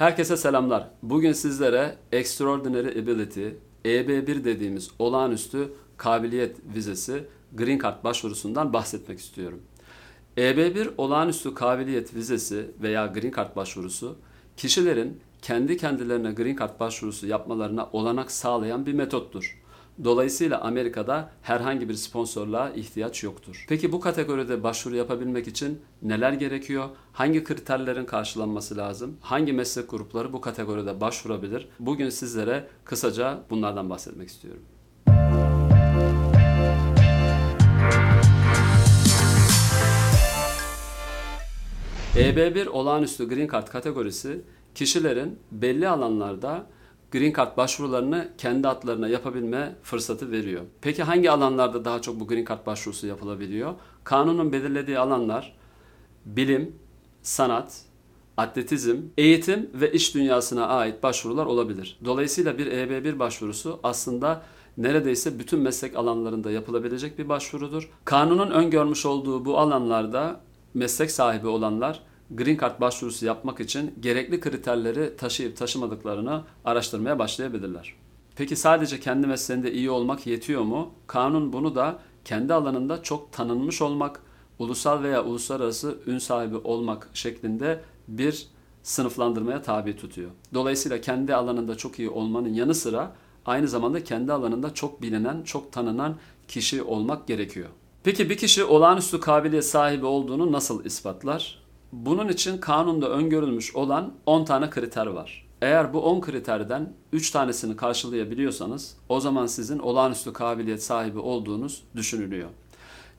Herkese selamlar. Bugün sizlere Extraordinary Ability, EB1 dediğimiz olağanüstü kabiliyet vizesi Green Card başvurusundan bahsetmek istiyorum. EB1 olağanüstü kabiliyet vizesi veya Green Card başvurusu kişilerin kendi kendilerine Green Card başvurusu yapmalarına olanak sağlayan bir metottur. Dolayısıyla Amerika'da herhangi bir sponsorluğa ihtiyaç yoktur. Peki bu kategoride başvuru yapabilmek için neler gerekiyor? Hangi kriterlerin karşılanması lazım? Hangi meslek grupları bu kategoride başvurabilir? Bugün sizlere kısaca bunlardan bahsetmek istiyorum. EB1 olağanüstü Green Card kategorisi kişilerin belli alanlarda Green Card başvurularını kendi adlarına yapabilme fırsatı veriyor. Peki hangi alanlarda daha çok bu Green Card başvurusu yapılabiliyor? Kanunun belirlediği alanlar bilim, sanat, atletizm, eğitim ve iş dünyasına ait başvurular olabilir. Dolayısıyla bir EB1 başvurusu aslında neredeyse bütün meslek alanlarında yapılabilecek bir başvurudur. Kanunun öngörmüş olduğu bu alanlarda meslek sahibi olanlar Green Card başvurusu yapmak için gerekli kriterleri taşıyıp taşımadıklarını araştırmaya başlayabilirler. Peki sadece kendi mesleğinde iyi olmak yetiyor mu? Kanun bunu da kendi alanında çok tanınmış olmak, ulusal veya uluslararası ün sahibi olmak şeklinde bir sınıflandırmaya tabi tutuyor. Dolayısıyla kendi alanında çok iyi olmanın yanı sıra aynı zamanda kendi alanında çok bilinen, çok tanınan kişi olmak gerekiyor. Peki bir kişi olağanüstü kabiliyet sahibi olduğunu nasıl ispatlar? Bunun için kanunda öngörülmüş olan 10 tane kriter var. Eğer bu 10 kriterden 3 tanesini karşılayabiliyorsanız o zaman sizin olağanüstü kabiliyet sahibi olduğunuz düşünülüyor.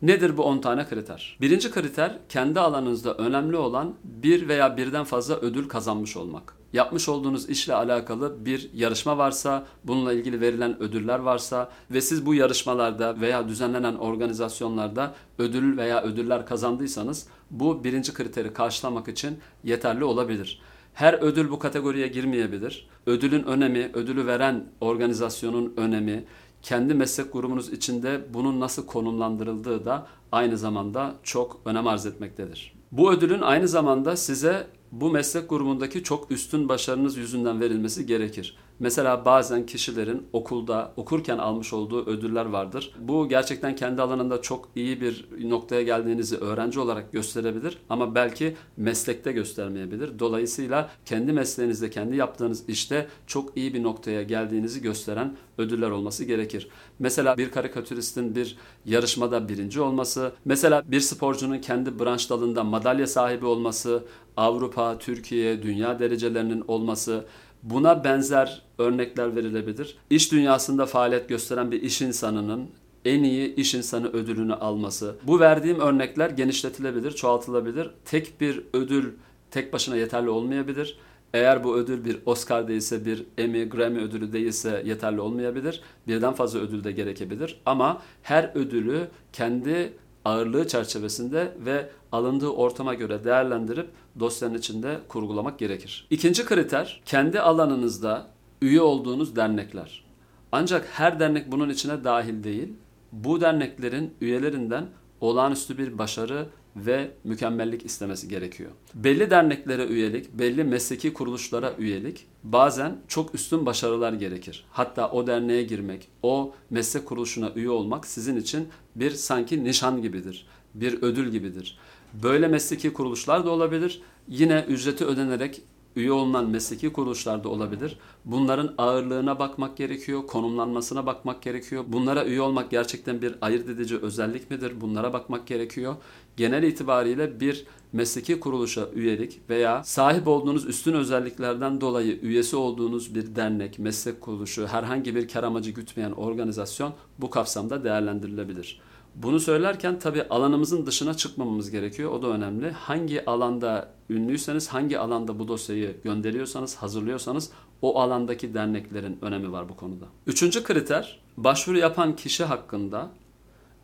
Nedir bu 10 tane kriter? Birinci kriter kendi alanınızda önemli olan bir veya birden fazla ödül kazanmış olmak. Yapmış olduğunuz işle alakalı bir yarışma varsa, bununla ilgili verilen ödüller varsa ve siz bu yarışmalarda veya düzenlenen organizasyonlarda ödül veya ödüller kazandıysanız bu birinci kriteri karşılamak için yeterli olabilir. Her ödül bu kategoriye girmeyebilir. Ödülün önemi, ödülü veren organizasyonun önemi, kendi meslek grubunuz içinde bunun nasıl konumlandırıldığı da aynı zamanda çok önem arz etmektedir. Bu ödülün aynı zamanda size bu meslek grubundaki çok üstün başarınız yüzünden verilmesi gerekir. Mesela bazen kişilerin okulda okurken almış olduğu ödüller vardır. Bu gerçekten kendi alanında çok iyi bir noktaya geldiğinizi öğrenci olarak gösterebilir ama belki meslekte göstermeyebilir. Dolayısıyla kendi mesleğinizde, kendi yaptığınız işte çok iyi bir noktaya geldiğinizi gösteren ödüller olması gerekir. Mesela bir karikatüristin bir yarışmada birinci olması, mesela bir sporcunun kendi branş dalında madalya sahibi olması, Avrupa, Türkiye, dünya derecelerinin olması, Buna benzer örnekler verilebilir. İş dünyasında faaliyet gösteren bir iş insanının en iyi iş insanı ödülünü alması. Bu verdiğim örnekler genişletilebilir, çoğaltılabilir. Tek bir ödül tek başına yeterli olmayabilir. Eğer bu ödül bir Oscar değilse, bir Emmy, Grammy ödülü değilse yeterli olmayabilir. Birden fazla ödül de gerekebilir. Ama her ödülü kendi ağırlığı çerçevesinde ve alındığı ortama göre değerlendirip dosyanın içinde kurgulamak gerekir. İkinci kriter kendi alanınızda üye olduğunuz dernekler. Ancak her dernek bunun içine dahil değil. Bu derneklerin üyelerinden olağanüstü bir başarı ve mükemmellik istemesi gerekiyor. Belli derneklere üyelik, belli mesleki kuruluşlara üyelik bazen çok üstün başarılar gerekir. Hatta o derneğe girmek, o meslek kuruluşuna üye olmak sizin için bir sanki nişan gibidir, bir ödül gibidir. Böyle mesleki kuruluşlar da olabilir. Yine ücreti ödenerek üye olunan mesleki kuruluşlarda olabilir. Bunların ağırlığına bakmak gerekiyor, konumlanmasına bakmak gerekiyor. Bunlara üye olmak gerçekten bir ayırt edici özellik midir? Bunlara bakmak gerekiyor. Genel itibariyle bir mesleki kuruluşa üyelik veya sahip olduğunuz üstün özelliklerden dolayı üyesi olduğunuz bir dernek, meslek kuruluşu, herhangi bir kar amacı gütmeyen organizasyon bu kapsamda değerlendirilebilir. Bunu söylerken tabii alanımızın dışına çıkmamamız gerekiyor. O da önemli. Hangi alanda ünlüyseniz, hangi alanda bu dosyayı gönderiyorsanız, hazırlıyorsanız o alandaki derneklerin önemi var bu konuda. Üçüncü kriter, başvuru yapan kişi hakkında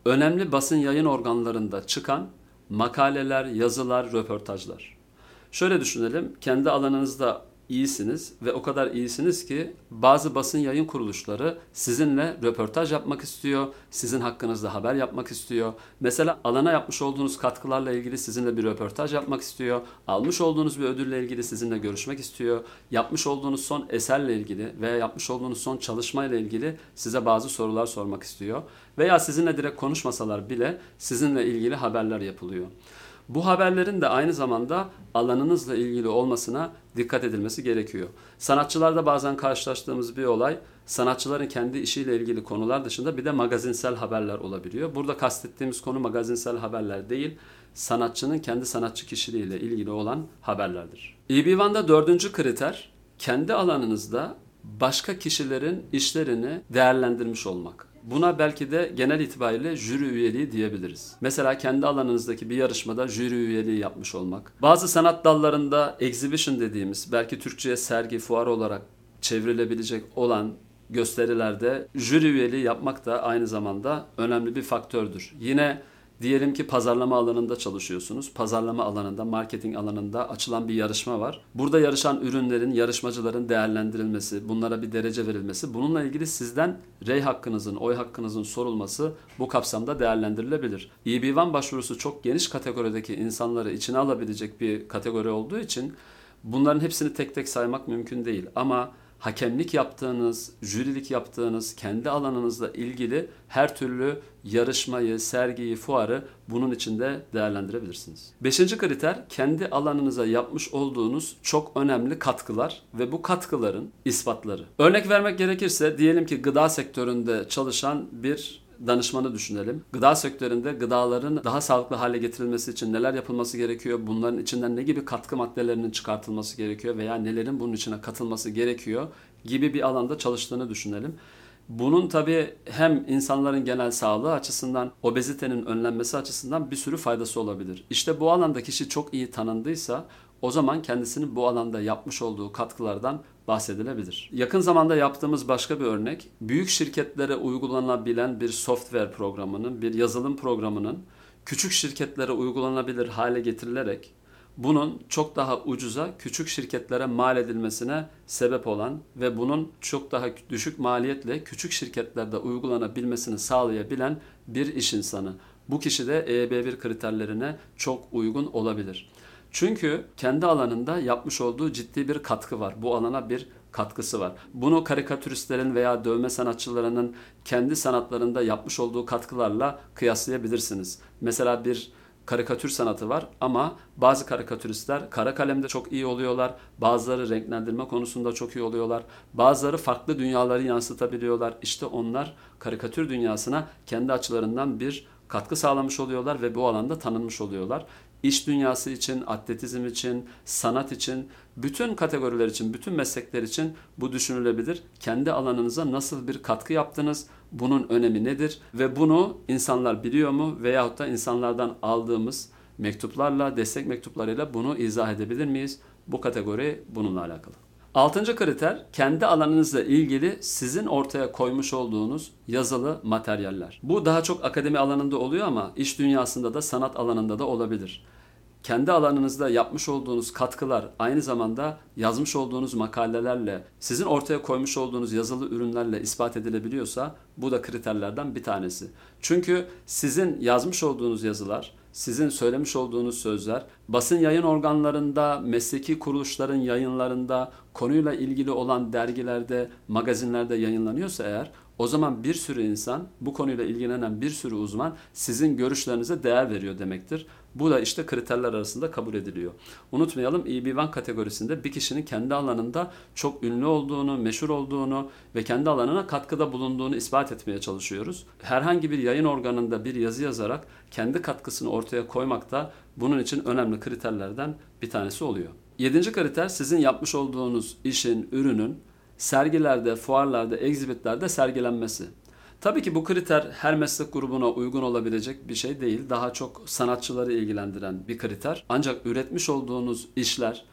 önemli basın yayın organlarında çıkan makaleler, yazılar, röportajlar. Şöyle düşünelim, kendi alanınızda iyisiniz ve o kadar iyisiniz ki bazı basın yayın kuruluşları sizinle röportaj yapmak istiyor, sizin hakkınızda haber yapmak istiyor. Mesela alana yapmış olduğunuz katkılarla ilgili sizinle bir röportaj yapmak istiyor, almış olduğunuz bir ödülle ilgili sizinle görüşmek istiyor, yapmış olduğunuz son eserle ilgili veya yapmış olduğunuz son çalışmayla ilgili size bazı sorular sormak istiyor veya sizinle direkt konuşmasalar bile sizinle ilgili haberler yapılıyor. Bu haberlerin de aynı zamanda alanınızla ilgili olmasına dikkat edilmesi gerekiyor. Sanatçılarda bazen karşılaştığımız bir olay sanatçıların kendi işiyle ilgili konular dışında bir de magazinsel haberler olabiliyor. Burada kastettiğimiz konu magazinsel haberler değil, sanatçının kendi sanatçı kişiliğiyle ilgili olan haberlerdir. EB1'da dördüncü kriter kendi alanınızda başka kişilerin işlerini değerlendirmiş olmak. Buna belki de genel itibariyle jüri üyeliği diyebiliriz. Mesela kendi alanınızdaki bir yarışmada jüri üyeliği yapmış olmak. Bazı sanat dallarında exhibition dediğimiz belki Türkçe'ye sergi, fuar olarak çevrilebilecek olan gösterilerde jüri üyeliği yapmak da aynı zamanda önemli bir faktördür. Yine Diyelim ki pazarlama alanında çalışıyorsunuz. Pazarlama alanında, marketing alanında açılan bir yarışma var. Burada yarışan ürünlerin, yarışmacıların değerlendirilmesi, bunlara bir derece verilmesi, bununla ilgili sizden rey hakkınızın, oy hakkınızın sorulması bu kapsamda değerlendirilebilir. EB1 başvurusu çok geniş kategorideki insanları içine alabilecek bir kategori olduğu için bunların hepsini tek tek saymak mümkün değil. Ama hakemlik yaptığınız, jürilik yaptığınız, kendi alanınızla ilgili her türlü yarışmayı, sergiyi, fuarı bunun içinde değerlendirebilirsiniz. Beşinci kriter kendi alanınıza yapmış olduğunuz çok önemli katkılar ve bu katkıların ispatları. Örnek vermek gerekirse diyelim ki gıda sektöründe çalışan bir danışmanı düşünelim. Gıda sektöründe gıdaların daha sağlıklı hale getirilmesi için neler yapılması gerekiyor? Bunların içinden ne gibi katkı maddelerinin çıkartılması gerekiyor veya nelerin bunun içine katılması gerekiyor gibi bir alanda çalıştığını düşünelim. Bunun tabii hem insanların genel sağlığı açısından, obezitenin önlenmesi açısından bir sürü faydası olabilir. İşte bu alanda kişi çok iyi tanındıysa o zaman kendisinin bu alanda yapmış olduğu katkılardan bahsedilebilir. Yakın zamanda yaptığımız başka bir örnek, büyük şirketlere uygulanabilen bir software programının, bir yazılım programının küçük şirketlere uygulanabilir hale getirilerek bunun çok daha ucuza küçük şirketlere mal edilmesine sebep olan ve bunun çok daha düşük maliyetle küçük şirketlerde uygulanabilmesini sağlayabilen bir iş insanı. Bu kişi de EB1 kriterlerine çok uygun olabilir. Çünkü kendi alanında yapmış olduğu ciddi bir katkı var. Bu alana bir katkısı var. Bunu karikatüristlerin veya dövme sanatçılarının kendi sanatlarında yapmış olduğu katkılarla kıyaslayabilirsiniz. Mesela bir karikatür sanatı var ama bazı karikatüristler kara kalemde çok iyi oluyorlar. Bazıları renklendirme konusunda çok iyi oluyorlar. Bazıları farklı dünyaları yansıtabiliyorlar. İşte onlar karikatür dünyasına kendi açılarından bir katkı sağlamış oluyorlar ve bu alanda tanınmış oluyorlar iş dünyası için, atletizm için, sanat için, bütün kategoriler için, bütün meslekler için bu düşünülebilir. Kendi alanınıza nasıl bir katkı yaptınız, bunun önemi nedir ve bunu insanlar biliyor mu veyahut da insanlardan aldığımız mektuplarla, destek mektuplarıyla bunu izah edebilir miyiz? Bu kategori bununla alakalı. Altıncı kriter kendi alanınızla ilgili sizin ortaya koymuş olduğunuz yazılı materyaller. Bu daha çok akademi alanında oluyor ama iş dünyasında da sanat alanında da olabilir. Kendi alanınızda yapmış olduğunuz katkılar aynı zamanda yazmış olduğunuz makalelerle, sizin ortaya koymuş olduğunuz yazılı ürünlerle ispat edilebiliyorsa bu da kriterlerden bir tanesi. Çünkü sizin yazmış olduğunuz yazılar sizin söylemiş olduğunuz sözler basın yayın organlarında, mesleki kuruluşların yayınlarında, konuyla ilgili olan dergilerde, magazinlerde yayınlanıyorsa eğer o zaman bir sürü insan, bu konuyla ilgilenen bir sürü uzman sizin görüşlerinize değer veriyor demektir. Bu da işte kriterler arasında kabul ediliyor. Unutmayalım EB1 kategorisinde bir kişinin kendi alanında çok ünlü olduğunu, meşhur olduğunu ve kendi alanına katkıda bulunduğunu ispat etmeye çalışıyoruz. Herhangi bir yayın organında bir yazı yazarak kendi katkısını ortaya koymak da bunun için önemli kriterlerden bir tanesi oluyor. Yedinci kriter sizin yapmış olduğunuz işin, ürünün sergilerde, fuarlarda, egzibitlerde sergilenmesi. Tabii ki bu kriter her meslek grubuna uygun olabilecek bir şey değil. Daha çok sanatçıları ilgilendiren bir kriter. Ancak üretmiş olduğunuz işler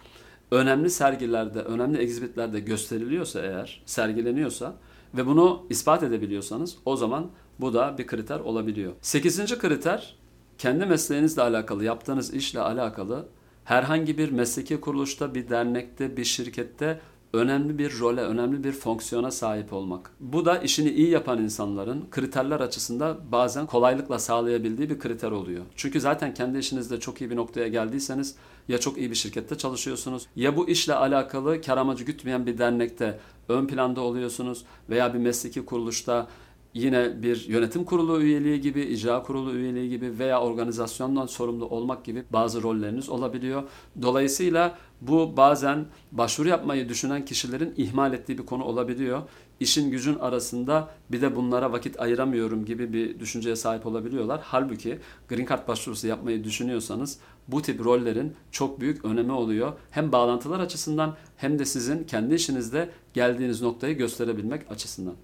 önemli sergilerde, önemli egzibitlerde gösteriliyorsa eğer, sergileniyorsa ve bunu ispat edebiliyorsanız o zaman bu da bir kriter olabiliyor. Sekizinci kriter kendi mesleğinizle alakalı, yaptığınız işle alakalı herhangi bir mesleki kuruluşta, bir dernekte, bir şirkette önemli bir role, önemli bir fonksiyona sahip olmak. Bu da işini iyi yapan insanların kriterler açısından bazen kolaylıkla sağlayabildiği bir kriter oluyor. Çünkü zaten kendi işinizde çok iyi bir noktaya geldiyseniz ya çok iyi bir şirkette çalışıyorsunuz ya bu işle alakalı kar amacı gütmeyen bir dernekte ön planda oluyorsunuz veya bir mesleki kuruluşta yine bir yönetim kurulu üyeliği gibi, icra kurulu üyeliği gibi veya organizasyondan sorumlu olmak gibi bazı rolleriniz olabiliyor. Dolayısıyla bu bazen başvuru yapmayı düşünen kişilerin ihmal ettiği bir konu olabiliyor. İşin gücün arasında bir de bunlara vakit ayıramıyorum gibi bir düşünceye sahip olabiliyorlar. Halbuki Green Card başvurusu yapmayı düşünüyorsanız bu tip rollerin çok büyük önemi oluyor. Hem bağlantılar açısından hem de sizin kendi işinizde geldiğiniz noktayı gösterebilmek açısından.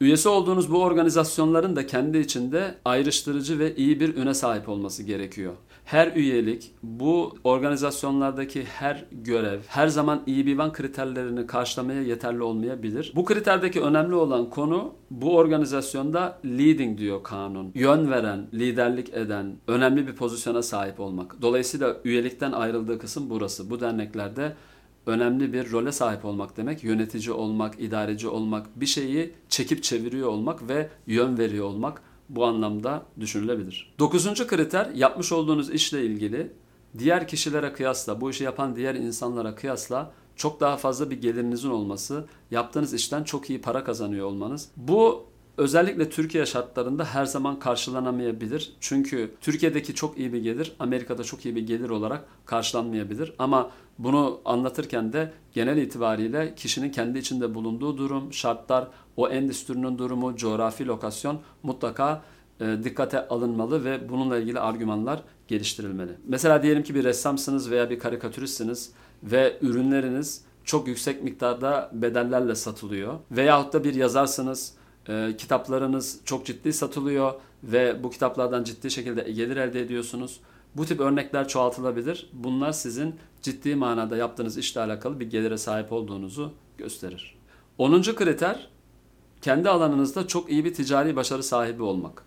Üyesi olduğunuz bu organizasyonların da kendi içinde ayrıştırıcı ve iyi bir üne sahip olması gerekiyor. Her üyelik, bu organizasyonlardaki her görev her zaman iyi bir van kriterlerini karşılamaya yeterli olmayabilir. Bu kriterdeki önemli olan konu bu organizasyonda leading diyor kanun. Yön veren, liderlik eden, önemli bir pozisyona sahip olmak. Dolayısıyla üyelikten ayrıldığı kısım burası. Bu derneklerde önemli bir role sahip olmak demek. Yönetici olmak, idareci olmak, bir şeyi çekip çeviriyor olmak ve yön veriyor olmak bu anlamda düşünülebilir. Dokuzuncu kriter yapmış olduğunuz işle ilgili diğer kişilere kıyasla, bu işi yapan diğer insanlara kıyasla çok daha fazla bir gelirinizin olması, yaptığınız işten çok iyi para kazanıyor olmanız. Bu özellikle Türkiye şartlarında her zaman karşılanamayabilir. Çünkü Türkiye'deki çok iyi bir gelir Amerika'da çok iyi bir gelir olarak karşılanmayabilir. Ama bunu anlatırken de genel itibariyle kişinin kendi içinde bulunduğu durum, şartlar, o endüstrinin durumu, coğrafi lokasyon mutlaka e, dikkate alınmalı ve bununla ilgili argümanlar geliştirilmeli. Mesela diyelim ki bir ressamsınız veya bir karikatüristsiniz ve ürünleriniz çok yüksek miktarda bedellerle satılıyor. Veyahut da bir yazarsınız, e, kitaplarınız çok ciddi satılıyor ve bu kitaplardan ciddi şekilde gelir elde ediyorsunuz. Bu tip örnekler çoğaltılabilir. Bunlar sizin ciddi manada yaptığınız işle alakalı bir gelire sahip olduğunuzu gösterir. 10. kriter kendi alanınızda çok iyi bir ticari başarı sahibi olmak.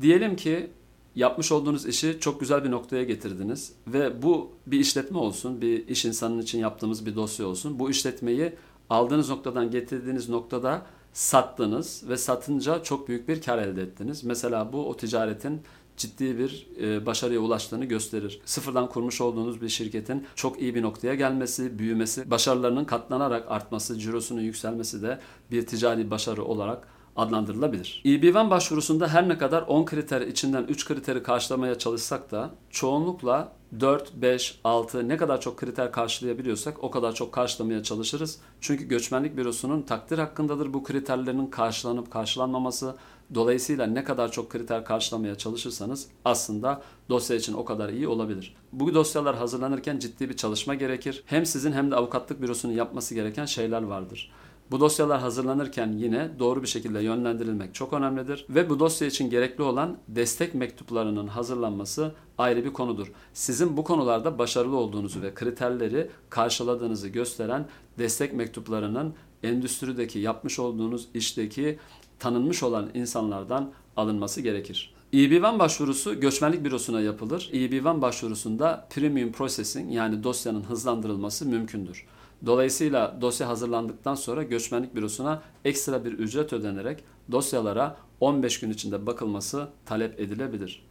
Diyelim ki yapmış olduğunuz işi çok güzel bir noktaya getirdiniz ve bu bir işletme olsun, bir iş insanının için yaptığımız bir dosya olsun. Bu işletmeyi aldığınız noktadan getirdiğiniz noktada sattınız ve satınca çok büyük bir kar elde ettiniz. Mesela bu o ticaretin ciddi bir e, başarıya ulaştığını gösterir. Sıfırdan kurmuş olduğunuz bir şirketin çok iyi bir noktaya gelmesi, büyümesi, başarılarının katlanarak artması, cirosunun yükselmesi de bir ticari başarı olarak adlandırılabilir. EB1 başvurusunda her ne kadar 10 kriter içinden 3 kriteri karşılamaya çalışsak da çoğunlukla 4, 5, 6 ne kadar çok kriter karşılayabiliyorsak o kadar çok karşılamaya çalışırız. Çünkü göçmenlik bürosunun takdir hakkındadır bu kriterlerin karşılanıp karşılanmaması. Dolayısıyla ne kadar çok kriter karşılamaya çalışırsanız aslında dosya için o kadar iyi olabilir. Bu dosyalar hazırlanırken ciddi bir çalışma gerekir. Hem sizin hem de avukatlık bürosunun yapması gereken şeyler vardır. Bu dosyalar hazırlanırken yine doğru bir şekilde yönlendirilmek çok önemlidir ve bu dosya için gerekli olan destek mektuplarının hazırlanması ayrı bir konudur. Sizin bu konularda başarılı olduğunuzu ve kriterleri karşıladığınızı gösteren destek mektuplarının endüstrideki yapmış olduğunuz işteki tanınmış olan insanlardan alınması gerekir. EB1 başvurusu göçmenlik bürosuna yapılır. EB1 başvurusunda premium processing yani dosyanın hızlandırılması mümkündür. Dolayısıyla dosya hazırlandıktan sonra göçmenlik bürosuna ekstra bir ücret ödenerek dosyalara 15 gün içinde bakılması talep edilebilir.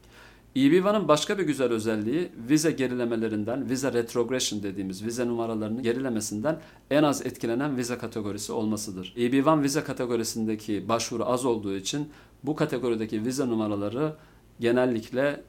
EB1'ın başka bir güzel özelliği vize gerilemelerinden, vize retrogression dediğimiz vize numaralarının gerilemesinden en az etkilenen vize kategorisi olmasıdır. EB1 vize kategorisindeki başvuru az olduğu için bu kategorideki vize numaraları genellikle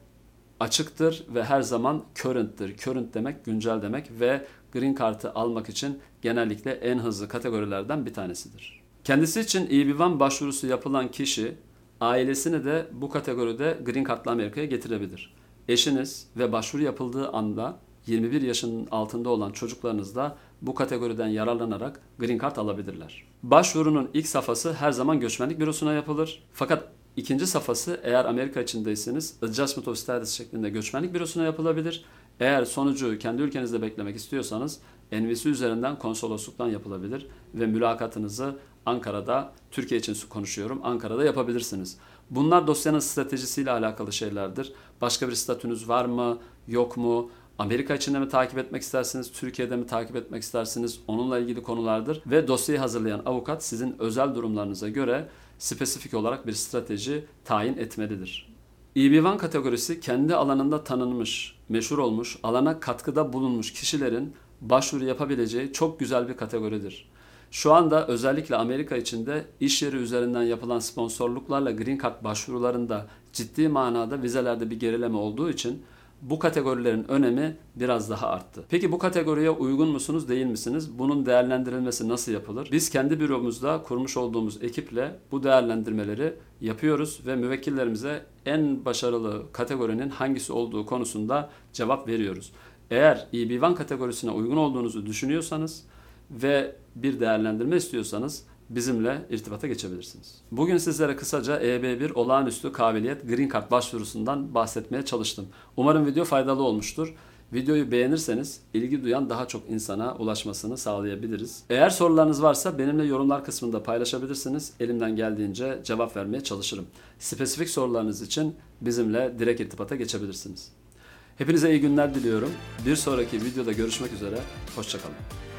açıktır ve her zaman current'tir. Current demek güncel demek ve green card'ı almak için genellikle en hızlı kategorilerden bir tanesidir. Kendisi için EB1 başvurusu yapılan kişi ailesini de bu kategoride green card'la Amerika'ya getirebilir. Eşiniz ve başvuru yapıldığı anda 21 yaşının altında olan çocuklarınız da bu kategoriden yararlanarak green card alabilirler. Başvurunun ilk safhası her zaman göçmenlik bürosuna yapılır. Fakat ikinci safhası eğer Amerika içindeyseniz Adjustment of Status şeklinde göçmenlik bürosuna yapılabilir. Eğer sonucu kendi ülkenizde beklemek istiyorsanız NVC üzerinden konsolosluktan yapılabilir ve mülakatınızı Ankara'da, Türkiye için konuşuyorum, Ankara'da yapabilirsiniz. Bunlar dosyanın stratejisiyle alakalı şeylerdir. Başka bir statünüz var mı, yok mu? Amerika içinde mi takip etmek istersiniz, Türkiye'de mi takip etmek istersiniz onunla ilgili konulardır ve dosyayı hazırlayan avukat sizin özel durumlarınıza göre spesifik olarak bir strateji tayin etmelidir. EB1 kategorisi kendi alanında tanınmış, meşhur olmuş, alana katkıda bulunmuş kişilerin başvuru yapabileceği çok güzel bir kategoridir. Şu anda özellikle Amerika içinde iş yeri üzerinden yapılan sponsorluklarla Green Card başvurularında ciddi manada vizelerde bir gerileme olduğu için bu kategorilerin önemi biraz daha arttı. Peki bu kategoriye uygun musunuz değil misiniz? Bunun değerlendirilmesi nasıl yapılır? Biz kendi büromuzda kurmuş olduğumuz ekiple bu değerlendirmeleri yapıyoruz ve müvekkillerimize en başarılı kategorinin hangisi olduğu konusunda cevap veriyoruz. Eğer EB1 kategorisine uygun olduğunuzu düşünüyorsanız ve bir değerlendirme istiyorsanız bizimle irtibata geçebilirsiniz. Bugün sizlere kısaca EB1 olağanüstü kabiliyet Green Card başvurusundan bahsetmeye çalıştım. Umarım video faydalı olmuştur. Videoyu beğenirseniz ilgi duyan daha çok insana ulaşmasını sağlayabiliriz. Eğer sorularınız varsa benimle yorumlar kısmında paylaşabilirsiniz. Elimden geldiğince cevap vermeye çalışırım. Spesifik sorularınız için bizimle direkt irtibata geçebilirsiniz. Hepinize iyi günler diliyorum. Bir sonraki videoda görüşmek üzere. Hoşçakalın.